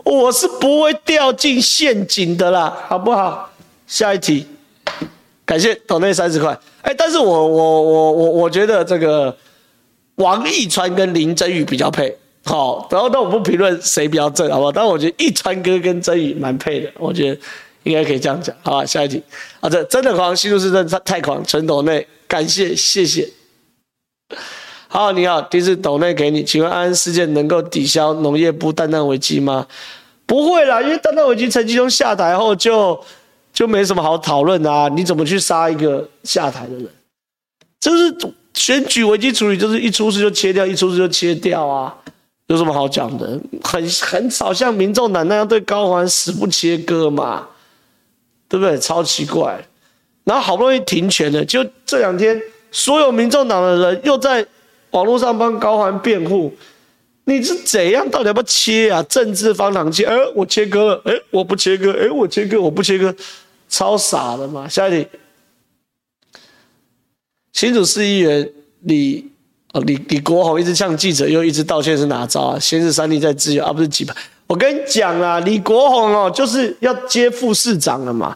我是不会掉进陷阱的啦，好不好？下一题，感谢抖内三十块。哎，但是我我我我我觉得这个王一川跟林真宇比较配。好，然后但我不评论谁比较正，好不好？但我觉得一川哥跟真宇蛮配的，我觉得应该可以这样讲，好吧？下一题，啊，这真的狂，新竹市真的太狂，陈斗内，感谢谢谢。好，你好，第一次斗内给你，请问安安事件能够抵消农业部蛋蛋危机吗？不会啦，因为蛋蛋危机陈吉仲下台后就就没什么好讨论啊，你怎么去杀一个下台的人？就是选举危机处理，就是一出事就切掉，一出事就切掉啊。有什么好讲的？很很少像民众党那样对高环死不切割嘛，对不对？超奇怪。然后好不容易停权了，就这两天，所有民众党的人又在网络上帮高虹安辩护。你是怎样？到底要不切啊？政治方糖切？哎，我切割了。哎，我不切割。哎，我切割，我不切割，超傻的嘛。下一题，新竹市议员李。李李国宏一直向记者，又一直道歉，是哪招啊？先是三立在自由，而、啊、不是几排。我跟你讲啊，李国宏哦，就是要接副市长了嘛。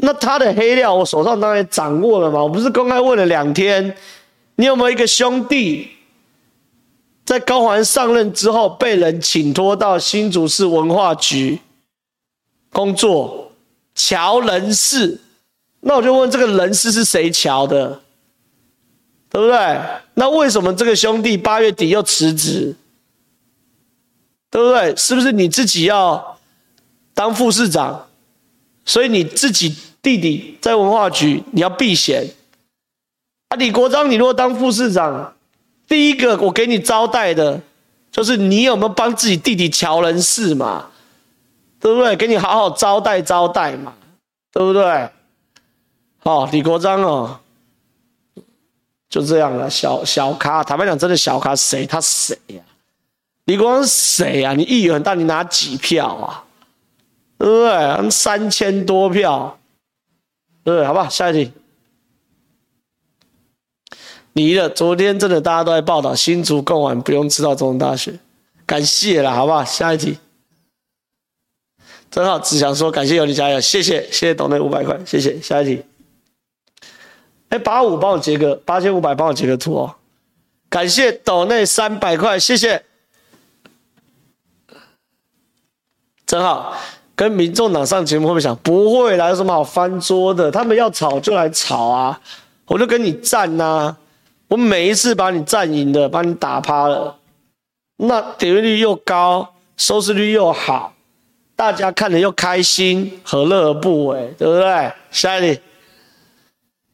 那他的黑料，我手上当然掌握了嘛。我不是公开问了两天，你有没有一个兄弟，在高环上任之后，被人请托到新竹市文化局工作，乔人事？那我就问，这个人事是谁乔的？对不对？那为什么这个兄弟八月底又辞职？对不对？是不是你自己要当副市长，所以你自己弟弟在文化局你要避嫌？啊，李国章，你如果当副市长，第一个我给你招待的，就是你有没有帮自己弟弟乔人事嘛？对不对？给你好好招待招待嘛？对不对？好，李国章哦。就这样了，小小咖，坦白讲，真的小咖谁？他谁呀、李国章谁呀？你议员很大，你拿几票啊？对不对？三千多票，对不对？好吧，下一题。你了昨天真的大家都在报道新竹贡丸不用吃到总统大学，感谢了，好不好？下一题。真好，只想说感谢有你加油，谢谢，谢谢抖内五百块，谢谢，下一题。哎，八五帮我截个八千五百，帮我截个图哦，感谢抖内三百块，谢谢，真好。跟民众党上节目会不会想？不会啦，有什么好翻桌的？他们要吵就来吵啊，我就跟你战呐、啊，我每一次把你战赢的，把你打趴了，那点阅率又高，收视率又好，大家看了又开心，何乐而不为？对不对？下一题。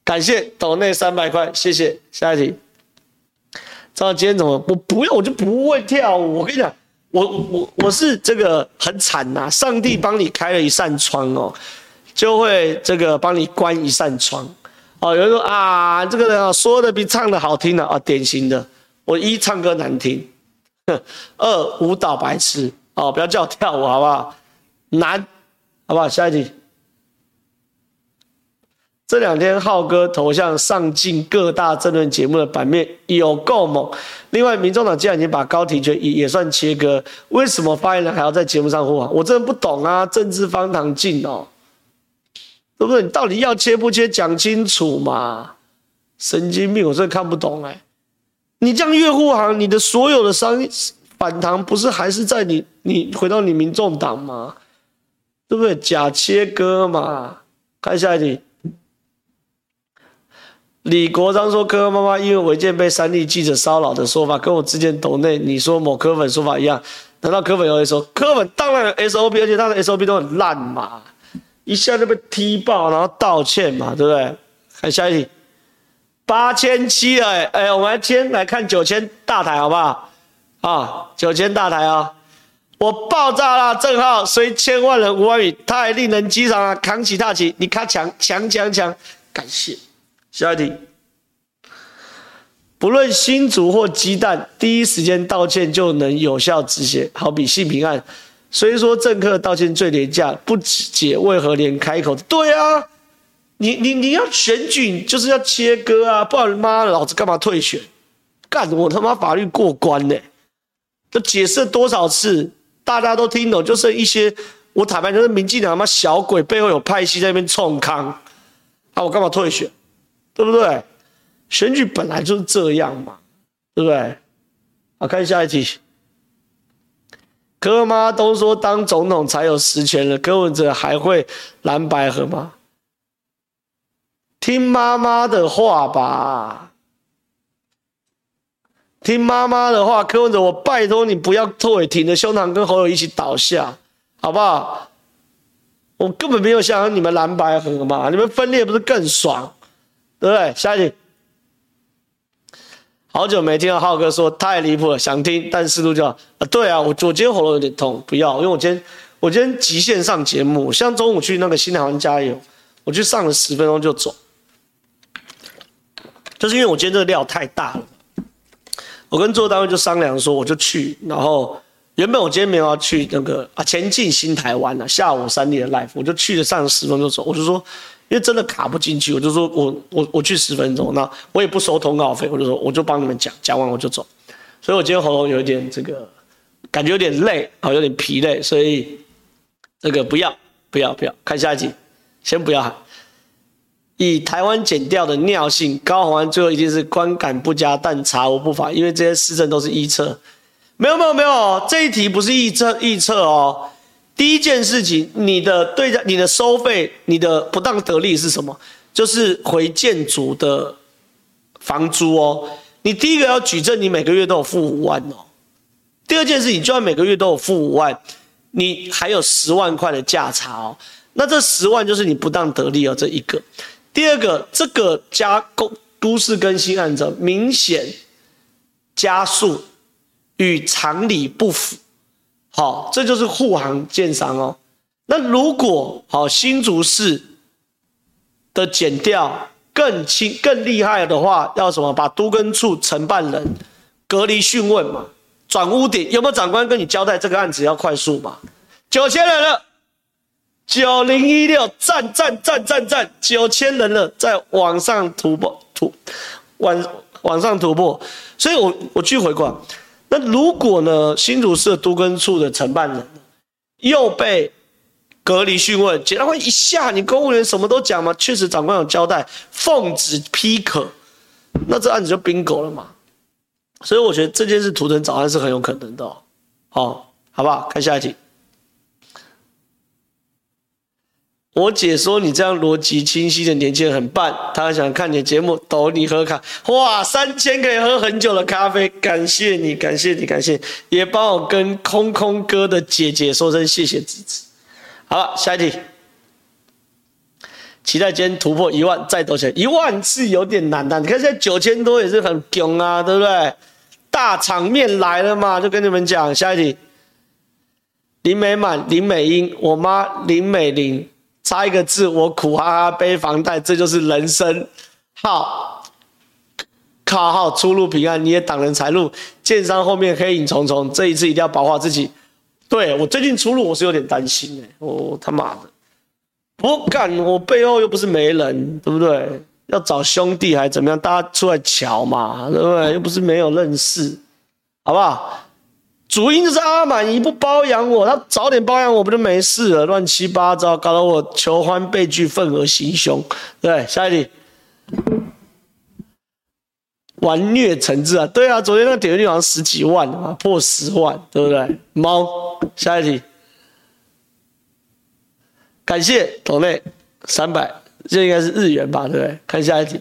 感谢抖内三百块，谢谢。下一题，知道今天怎么？我不要，我就不会跳舞。我跟你讲，我我我是这个很惨呐、上帝帮你开了一扇窗哦，就会这个帮你关一扇窗。哦，有人说啊，这个人啊说的比唱的好听呢啊，典型的。我一唱歌难听，二舞蹈白痴哦，不要叫我跳舞好不好？难，好不好？下一题。这两天浩哥头像上进各大政论节目的版面有够猛。另外，民众党既然已经把高提权也也算切割，为什么发言人还要在节目上呼喊？我真的不懂啊！政治方糖进哦，对不对？你到底要切不切？讲清楚嘛！神经病，我真的看不懂哎！你这样越护航，你的所有的商反弹不是还是在你你回到你民众党吗？对不对？假切割嘛！看下一题。李国章说：“柯妈妈因为违建被三立记者骚扰的说法，跟我之前抖内你说某柯粉说法一样。难道柯粉又会说柯粉当然有 SOP，而且他的 SOP 都很烂嘛？一下就被踢爆，然后道歉嘛，对不对？看下一题，八千七了，哎哎，我们先来看九千大台好不好？啊，九千大台啊！我爆炸了，正浩虽千万人无完语，太令人激赏了，扛起大旗，你卡强强强强，感谢。”下一题，不论新竹或鸡蛋，第一时间道歉就能有效止血。好比性平案，虽说政客道歉最廉价，不解为何连开口？对啊，你你你要选举就是要切割啊，不然妈老子干嘛退选？干我他妈法律过关呢、都解释多少次，大家都听懂，就剩一些我坦白就是民进党他妈小鬼背后有派系在那边冲康啊，我干嘛退选？对不对？选举本来就是这样嘛，对不对？好，看下一题。柯妈都说当总统才有实权了，柯文哲还会蓝白合吗？听妈妈的话吧，听妈妈的话。柯文哲，我拜托你不要退，挺着胸膛跟侯友一起倒下，好不好？我根本没有想让你们蓝白合嘛，你们分裂不是更爽？对不对？下一题。好久没听到浩哥说太离谱了，想听，但思路就好啊。对啊，我我今天喉咙有点痛，不要，因为我今天我今天极限上节目，像中午去那个新台湾加油，我去上了十分钟就走，就是因为我今天这个料太大了。我跟制作单位就商量说，我就去，然后原本我今天没有要去那个啊前进新台湾啊，下午三点的 live，我就去了上了十分钟就走，我就说。因为真的卡不进去，我就说我我我去十分钟，那我也不收通告费，我就说我就帮你们讲，讲完我就走。所以我今天喉咙有一点这个感觉有点累啊，有点疲累，所以这个不要不要不要，看下一集，先不要喊。以台湾检调的尿性，高虹安最后一定是观感不佳，但查无不法，因为这些市政都是预测。没有没有没有，这一题不是预测预测哦。第一件事情，你的对价、你的收费、你的不当得利是什么？就是回建筑的房租哦。你第一个要举证，你每个月都有付五万哦。第二件事情，就算每个月都有付五万，你还有十万块的价差哦。那这十万就是你不当得利哦，这一个。第二个，这个加工都市更新案子明显加速与常理不符。好，这就是护航建商哦。那如果好新竹市的减掉更轻更厉害的话，要什么？把都更处承办人隔离讯问嘛，转屋顶有没有长官跟你交代这个案子要快速嘛？九千人了，九零一六赞赞赞赞赞，九千人了，在往上突破突往往上突破，所以我我去回顾。那如果呢？新竹市都更处的承办人又被隔离讯问，检察官一下，你公务员什么都讲吗？确实，长官有交代，奉旨批可，那这案子就冰狗了嘛。所以我觉得这件事图腾早安是很有可能的哦。好，好不好？看下一题。我姐说你这样逻辑清晰的年轻人很棒，她想看你的节目，抖你喝卡，哇，三千可以喝很久的咖啡，感谢你，感谢你，感谢，也帮我跟空空哥的姐姐说声谢谢支持。好了，下一题，期待今天突破一万再抖起来，一万是有点难的，你看现在九千多也是很囧啊，对不对？大场面来了嘛，就跟你们讲，下一题，林美满、林美英，我妈林美玲。差一个字，我苦哈哈背房贷，这就是人生。好，靠号出入平安，你也挡人财路。建商后面黑影重重，这一次一定要保护好自己。对，我最近出入我是有点担心哎，我他妈的，我敢，我背后又不是没人，对不对？要找兄弟还怎么样？大家出来瞧嘛，对不对？又不是没有认识，好不好？主因就是阿满姨不包养我，他早点包养我不就没事了？乱七八糟，搞得我求欢被拒，愤而行凶。对，下一题，玩虐成志啊？对啊，昨天那个点击率好像十几万啊，破十万，对不对？猫，下一题，感谢同类三百，这应该是日元吧？对不对？看下一题，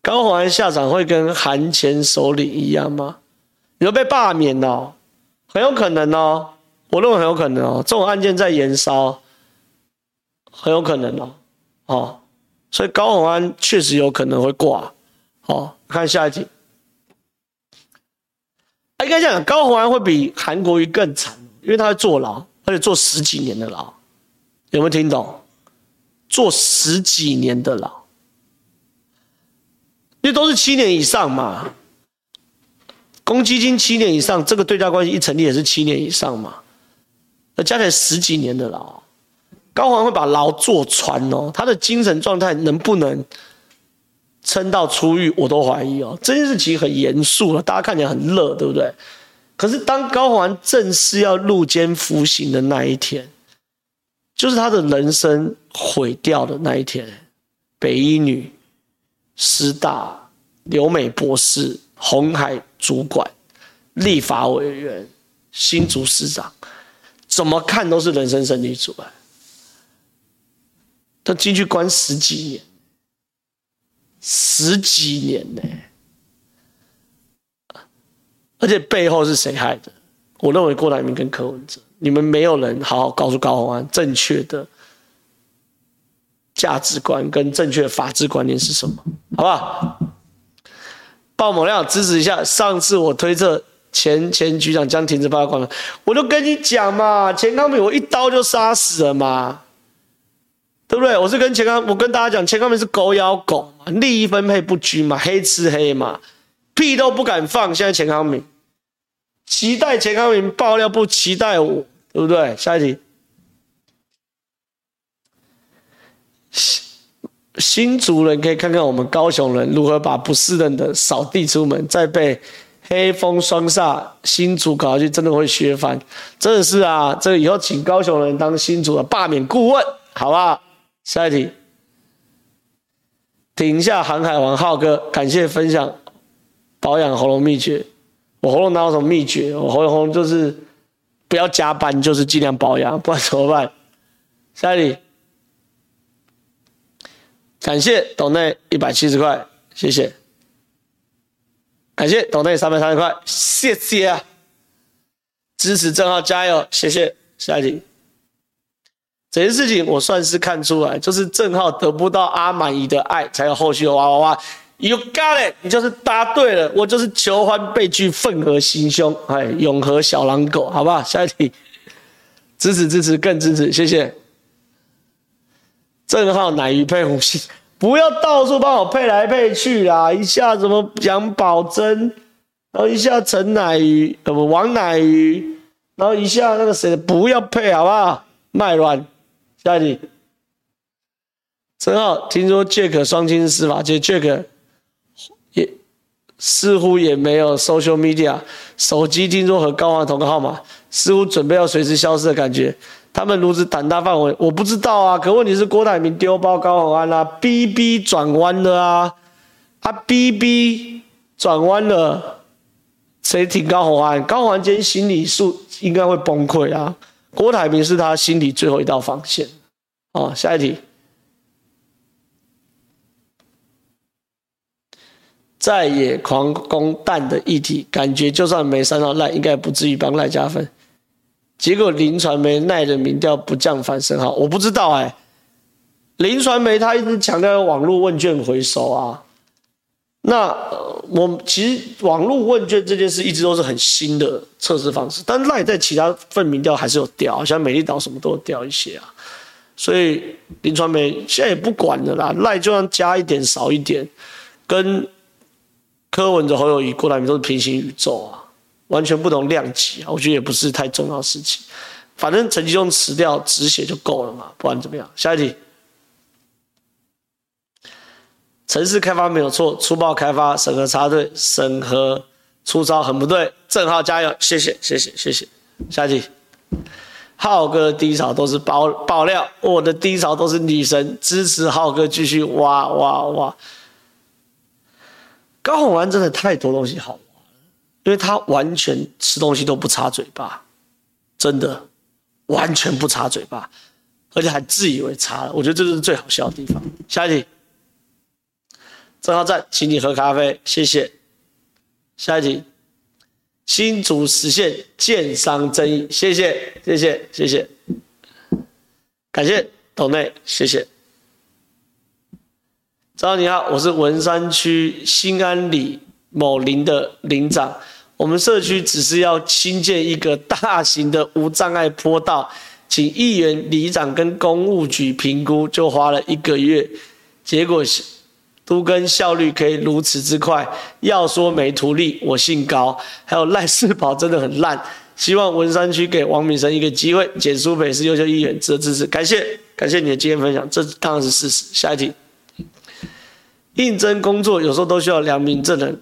高虹安下场会跟韩前首领一样吗？你要被罢免哦，很有可能哦，我认为很有可能哦，这种案件在延烧，很有可能哦，哦，所以高宏安确实有可能会挂，哦，看下一题，应该讲高宏安会比韩国瑜更惨，因为他会坐牢，而且坐十几年的牢，有没有听懂？坐十几年的牢，因为都是七年以上嘛。公积金七年以上，这个对价关系一成立也是七年以上嘛，那加起来十几年的牢，高虹安会把牢坐穿哦，他的精神状态能不能撑到出狱，我都怀疑哦。这件事情很严肃了，大家看起来很乐，对不对？可是当高虹安正式要入监服刑的那一天，就是他的人生毁掉的那一天。北一女、师大、留美博士、红海主管、立法委员、新竹市长，怎么看都是人生胜利组啊！他进去关十几年，十几年呢，而且背后是谁害的？我认为郭台铭跟柯文哲，你们没有人好好告诉高虹安正确的。价值观跟正确的法治观念是什么？好不好？爆猛料支持一下。上次我推测前前局长将停止八卦了，我就跟你讲嘛，钱康明我一刀就杀死了嘛，对不对？我是跟钱康，我跟大家讲，钱康明是狗咬狗嘛，利益分配不均嘛，黑吃黑嘛，屁都不敢放。现在钱康明期待钱康明爆料，不期待我，对不对？下一题。新竹人可以看看我们高雄人如何把不适任的扫地出门，再被黑风双煞新竹搞下去，真的会削翻。真的是啊，这个以后请高雄人当新竹的罢免顾问，好不好？下一题，停一下航海王浩哥，感谢分享保养喉咙秘诀。我喉咙哪有什么秘诀？我喉咙就是不要加班，就是尽量保养，不然怎么办？下一题。感谢董内一百七十块，谢谢。感谢董内三百三十块，谢谢！支持正浩加油，谢谢。下一题，这件事情我算是看出来，就是正浩得不到阿满姨的爱，才有后续的哇哇哇。You got it，你就是答对了，我就是求欢被拒，愤而行凶，哎，永和小狼狗，好不好？下一题，支持支持更支持，谢谢。正皓乃鱼配红心，不要到处帮我配来配去啦！一下什么杨宝珍，然后一下陈乃瑜，呃不王乃瑜，然后一下那个谁，不要配好不好？卖卵！下一题。正皓，听说 Jack 双亲是司法界，Jack 也似乎也没有 social media，手机听说和高虹同个号码，似乎准备要随时消失的感觉。他们如此胆大妄为，我不知道啊。可问题是郭台铭丢包高虹安啊，BB 转弯了啊，啊 BB 转弯了，谁挺高虹安？高虹安今天心理素应该会崩溃啊。郭台铭是他心里最后一道防线。哦，下一题，在野狂攻蛋的议题，感觉就算没删到赖，应该不至于帮赖加分。结果林传媒赖的民调不降反升哈，我不知道哎、林传媒他一直强调网络问卷回收啊，那我其实网络问卷这件事一直都是很新的测试方式，但赖在其他份民调还是有调，像美丽岛什么都有掉一些啊。所以林传媒现在也不管了啦，赖就算加一点少一点，跟柯文哲、侯友宜、郭台铭都是平行宇宙啊。完全不同量级啊，我觉得也不是太重要的事情。反正陈吉仲辞掉止血就够了嘛，不管怎么样。下一题，城市开发没有错，粗暴开发审核插队，审核粗糙很不对。正浩加油，谢谢谢谢谢谢。下一题，浩哥低潮都是爆爆料，我的低潮都是女神支持浩哥继续哇哇哇。高虹安真的太多东西好了。因为他完全吃东西都不插嘴巴，真的完全不插嘴巴，而且还自以为插了。我觉得这就是最好笑的地方。下一题，正浩赞，请你喝咖啡，谢谢。下一题，新竹实现建商争议，谢谢，谢谢，谢谢，感谢董内，谢谢。张你好，我是文山区新安里某林的林长。我们社区只是要新建一个大型的无障碍坡道，请议员、里长跟公务局评估，就花了一个月，结果都跟效率可以如此之快。要说没图利，我姓高。还有赖世宝真的很烂，希望文山区给王敏生一个机会，简书培是优秀议员，值得支持。感谢，感谢你的经验分享，这当然是事实。下一题，应征工作有时候都需要良民证人，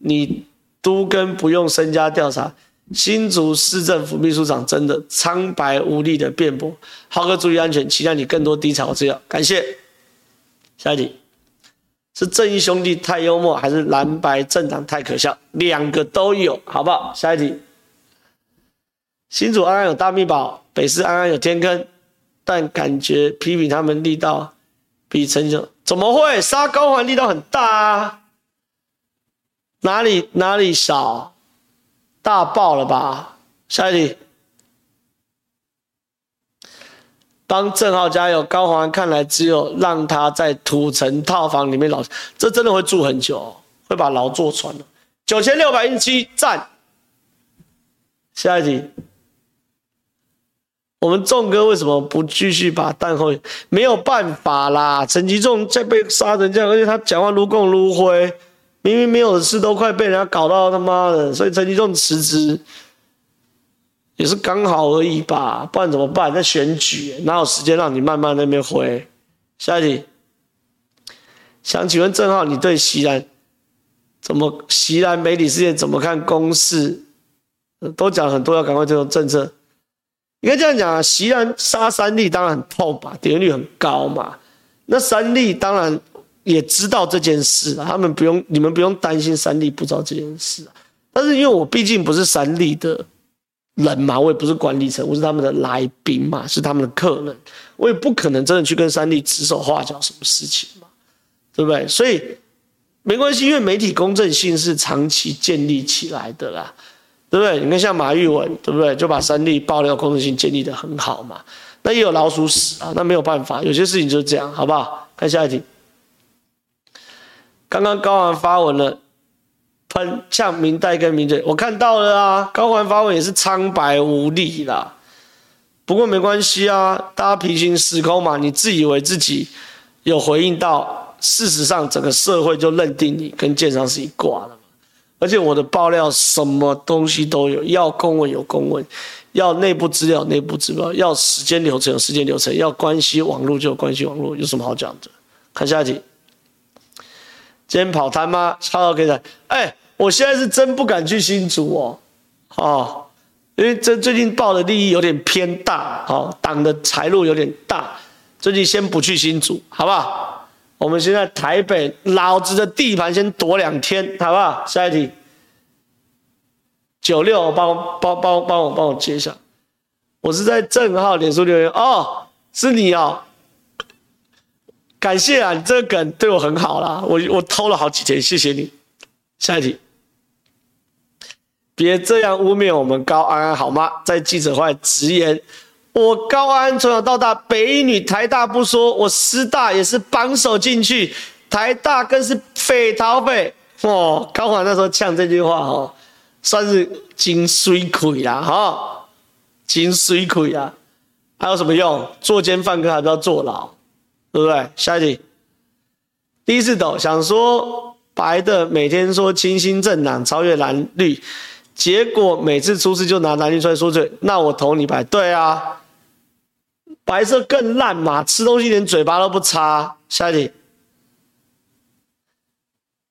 你都跟不用身家调查。新竹市政府秘书长真的苍白无力的辩驳，浩哥注意安全，期待你更多低潮资料，感谢。下一题，是正义兄弟太幽默，还是蓝白政党太可笑？两个都有，好不好？下一题，新竹安安有大秘宝，北市安安有天坑，但感觉批评他们力道比陈雄怎么会？杀高环力道很大啊，哪里哪里少？大爆了吧！下一题，帮正浩加油。高虹安看来只有让他在土城套房里面牢，这真的会住很久，会把牢坐穿了。九千六百一七赞。下一题，我们众哥为什么不继续把弹后？没有办法啦，陈吉仲在被杀成这样，而且他讲话如共如灰。明明没有的事都快被人家搞到他妈的，所以陈吉仲辞职也是刚好而已吧，不然怎么办？在选举，哪有时间让你慢慢那边回？下一题，想请问正浩，你对席兰怎么席兰媒体事件怎么看？公示都讲很多要赶快这种政策，应该这样讲啊，席兰杀三立当然很痛吧，点击率很高嘛，那三立当然。也知道这件事，他们不用，你们不用担心三立不知道这件事。但是因为我毕竟不是三立的人嘛，我也不是管理层，我是他们的来宾嘛，是他们的客人，我也不可能真的去跟三立指手画脚什么事情嘛，对不对？所以没关系，因为媒体公正性是长期建立起来的啦，对不对？你看像马玉文，对不对？就把三立爆料公正性建立的很好嘛。那也有老鼠屎啊，那没有办法，有些事情就是这样，好不好？看下一题。刚刚高虹发文了，喷呛民代跟民嘴，我看到了啊。高虹发文也是苍白无力啦，不过没关系啊，大家平行时空嘛。你自以为自己有回应到，事实上整个社会就认定你跟建商是一挂的。而且我的爆料什么东西都有，要公文有公文，要内部资料内部资料，要时间流程有时间流程，要关系网络就有关系网络，有什么好讲的？看下一题。先跑摊吗？超好可以的。哎，我现在是真不敢去新竹哦，哦，因为这最近报的利益有点偏大，哦，党的财路有点大，最近先不去新竹，好不好？我们现在台北老子的地盘先躲两天，好不好？下一题，九六，帮我帮帮帮我帮我接一下，我是在正皓脸书留言哦，是你哦。感谢啊，你这个梗对我很好啦，我我偷了好几天，谢谢你。下一题，别这样污蔑我们高安安好吗？在记者会直言，我高安从小到大，北一女、台大不说，我师大也是榜首进去，台大更是匪逃匪哦。高安那时候呛这句话哦，算是金水亏啦哈，金水亏啊，还有什么用？作奸犯科还不要坐牢？对不对？下一题，第一次抖想说白的，每天说清新政党超越蓝绿，结果每次出事就拿蓝绿出来说嘴，那我投你白。对啊，白色更烂嘛，吃东西连嘴巴都不擦。下一题，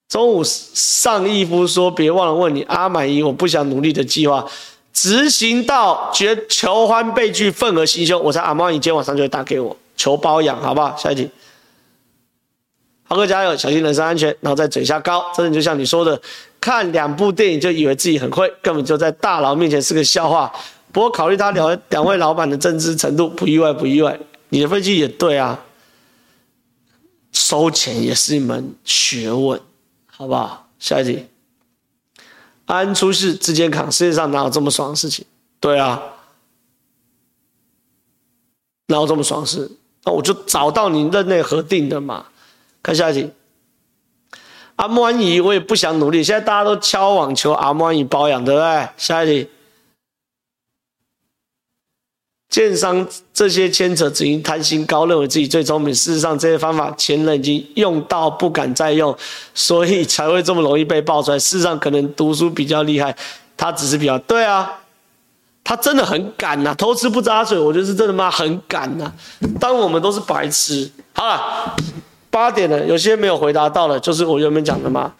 中午上义夫说别忘了问你阿满姨，我不想努力的计划执行到觉求欢被拒，愤而行凶，我猜阿满姨今天晚上就会打给我。求包养，好不好？下一题，浩哥加油，小心人身安全，然后再嘴下高，真的就像你说的，看两部电影就以为自己很会，根本就在大佬面前是个笑话。不过考虑他两两位老板的政治程度，不意外，不意外。你的分析也对啊，收钱也是一门学问，好不好？下一题，安出事，直接扛，世界上哪有这么爽的事情？对啊，哪有这么爽事？那我就找到你任内核定的嘛，看下一题。阿莫安姨，我也不想努力。现在大家都敲网求阿莫安姨保养，对不对？下一题。建商这些牵扯，只因贪心高，认为自己最聪明。事实上，这些方法前人已经用到不敢再用，所以才会这么容易被爆出来。事实上，可能读书比较厉害，他只是比较对啊。他真的很敢呐，偷吃不扎嘴，我就是真的吗？很敢呐。当我们都是白痴。好了，八点了，有些没有回答到的，就是我原本讲的嘛。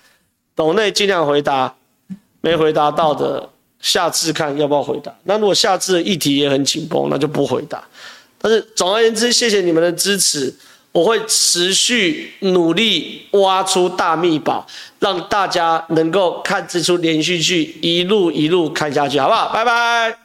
斗内尽量回答，没回答到的，下次看要不要回答。那如果下次的议题也很紧绷，那就不回答。但是总而言之，谢谢你们的支持。我会持续努力挖出大秘宝，让大家能够看这出连续剧，一路一路看下去，好不好？拜拜。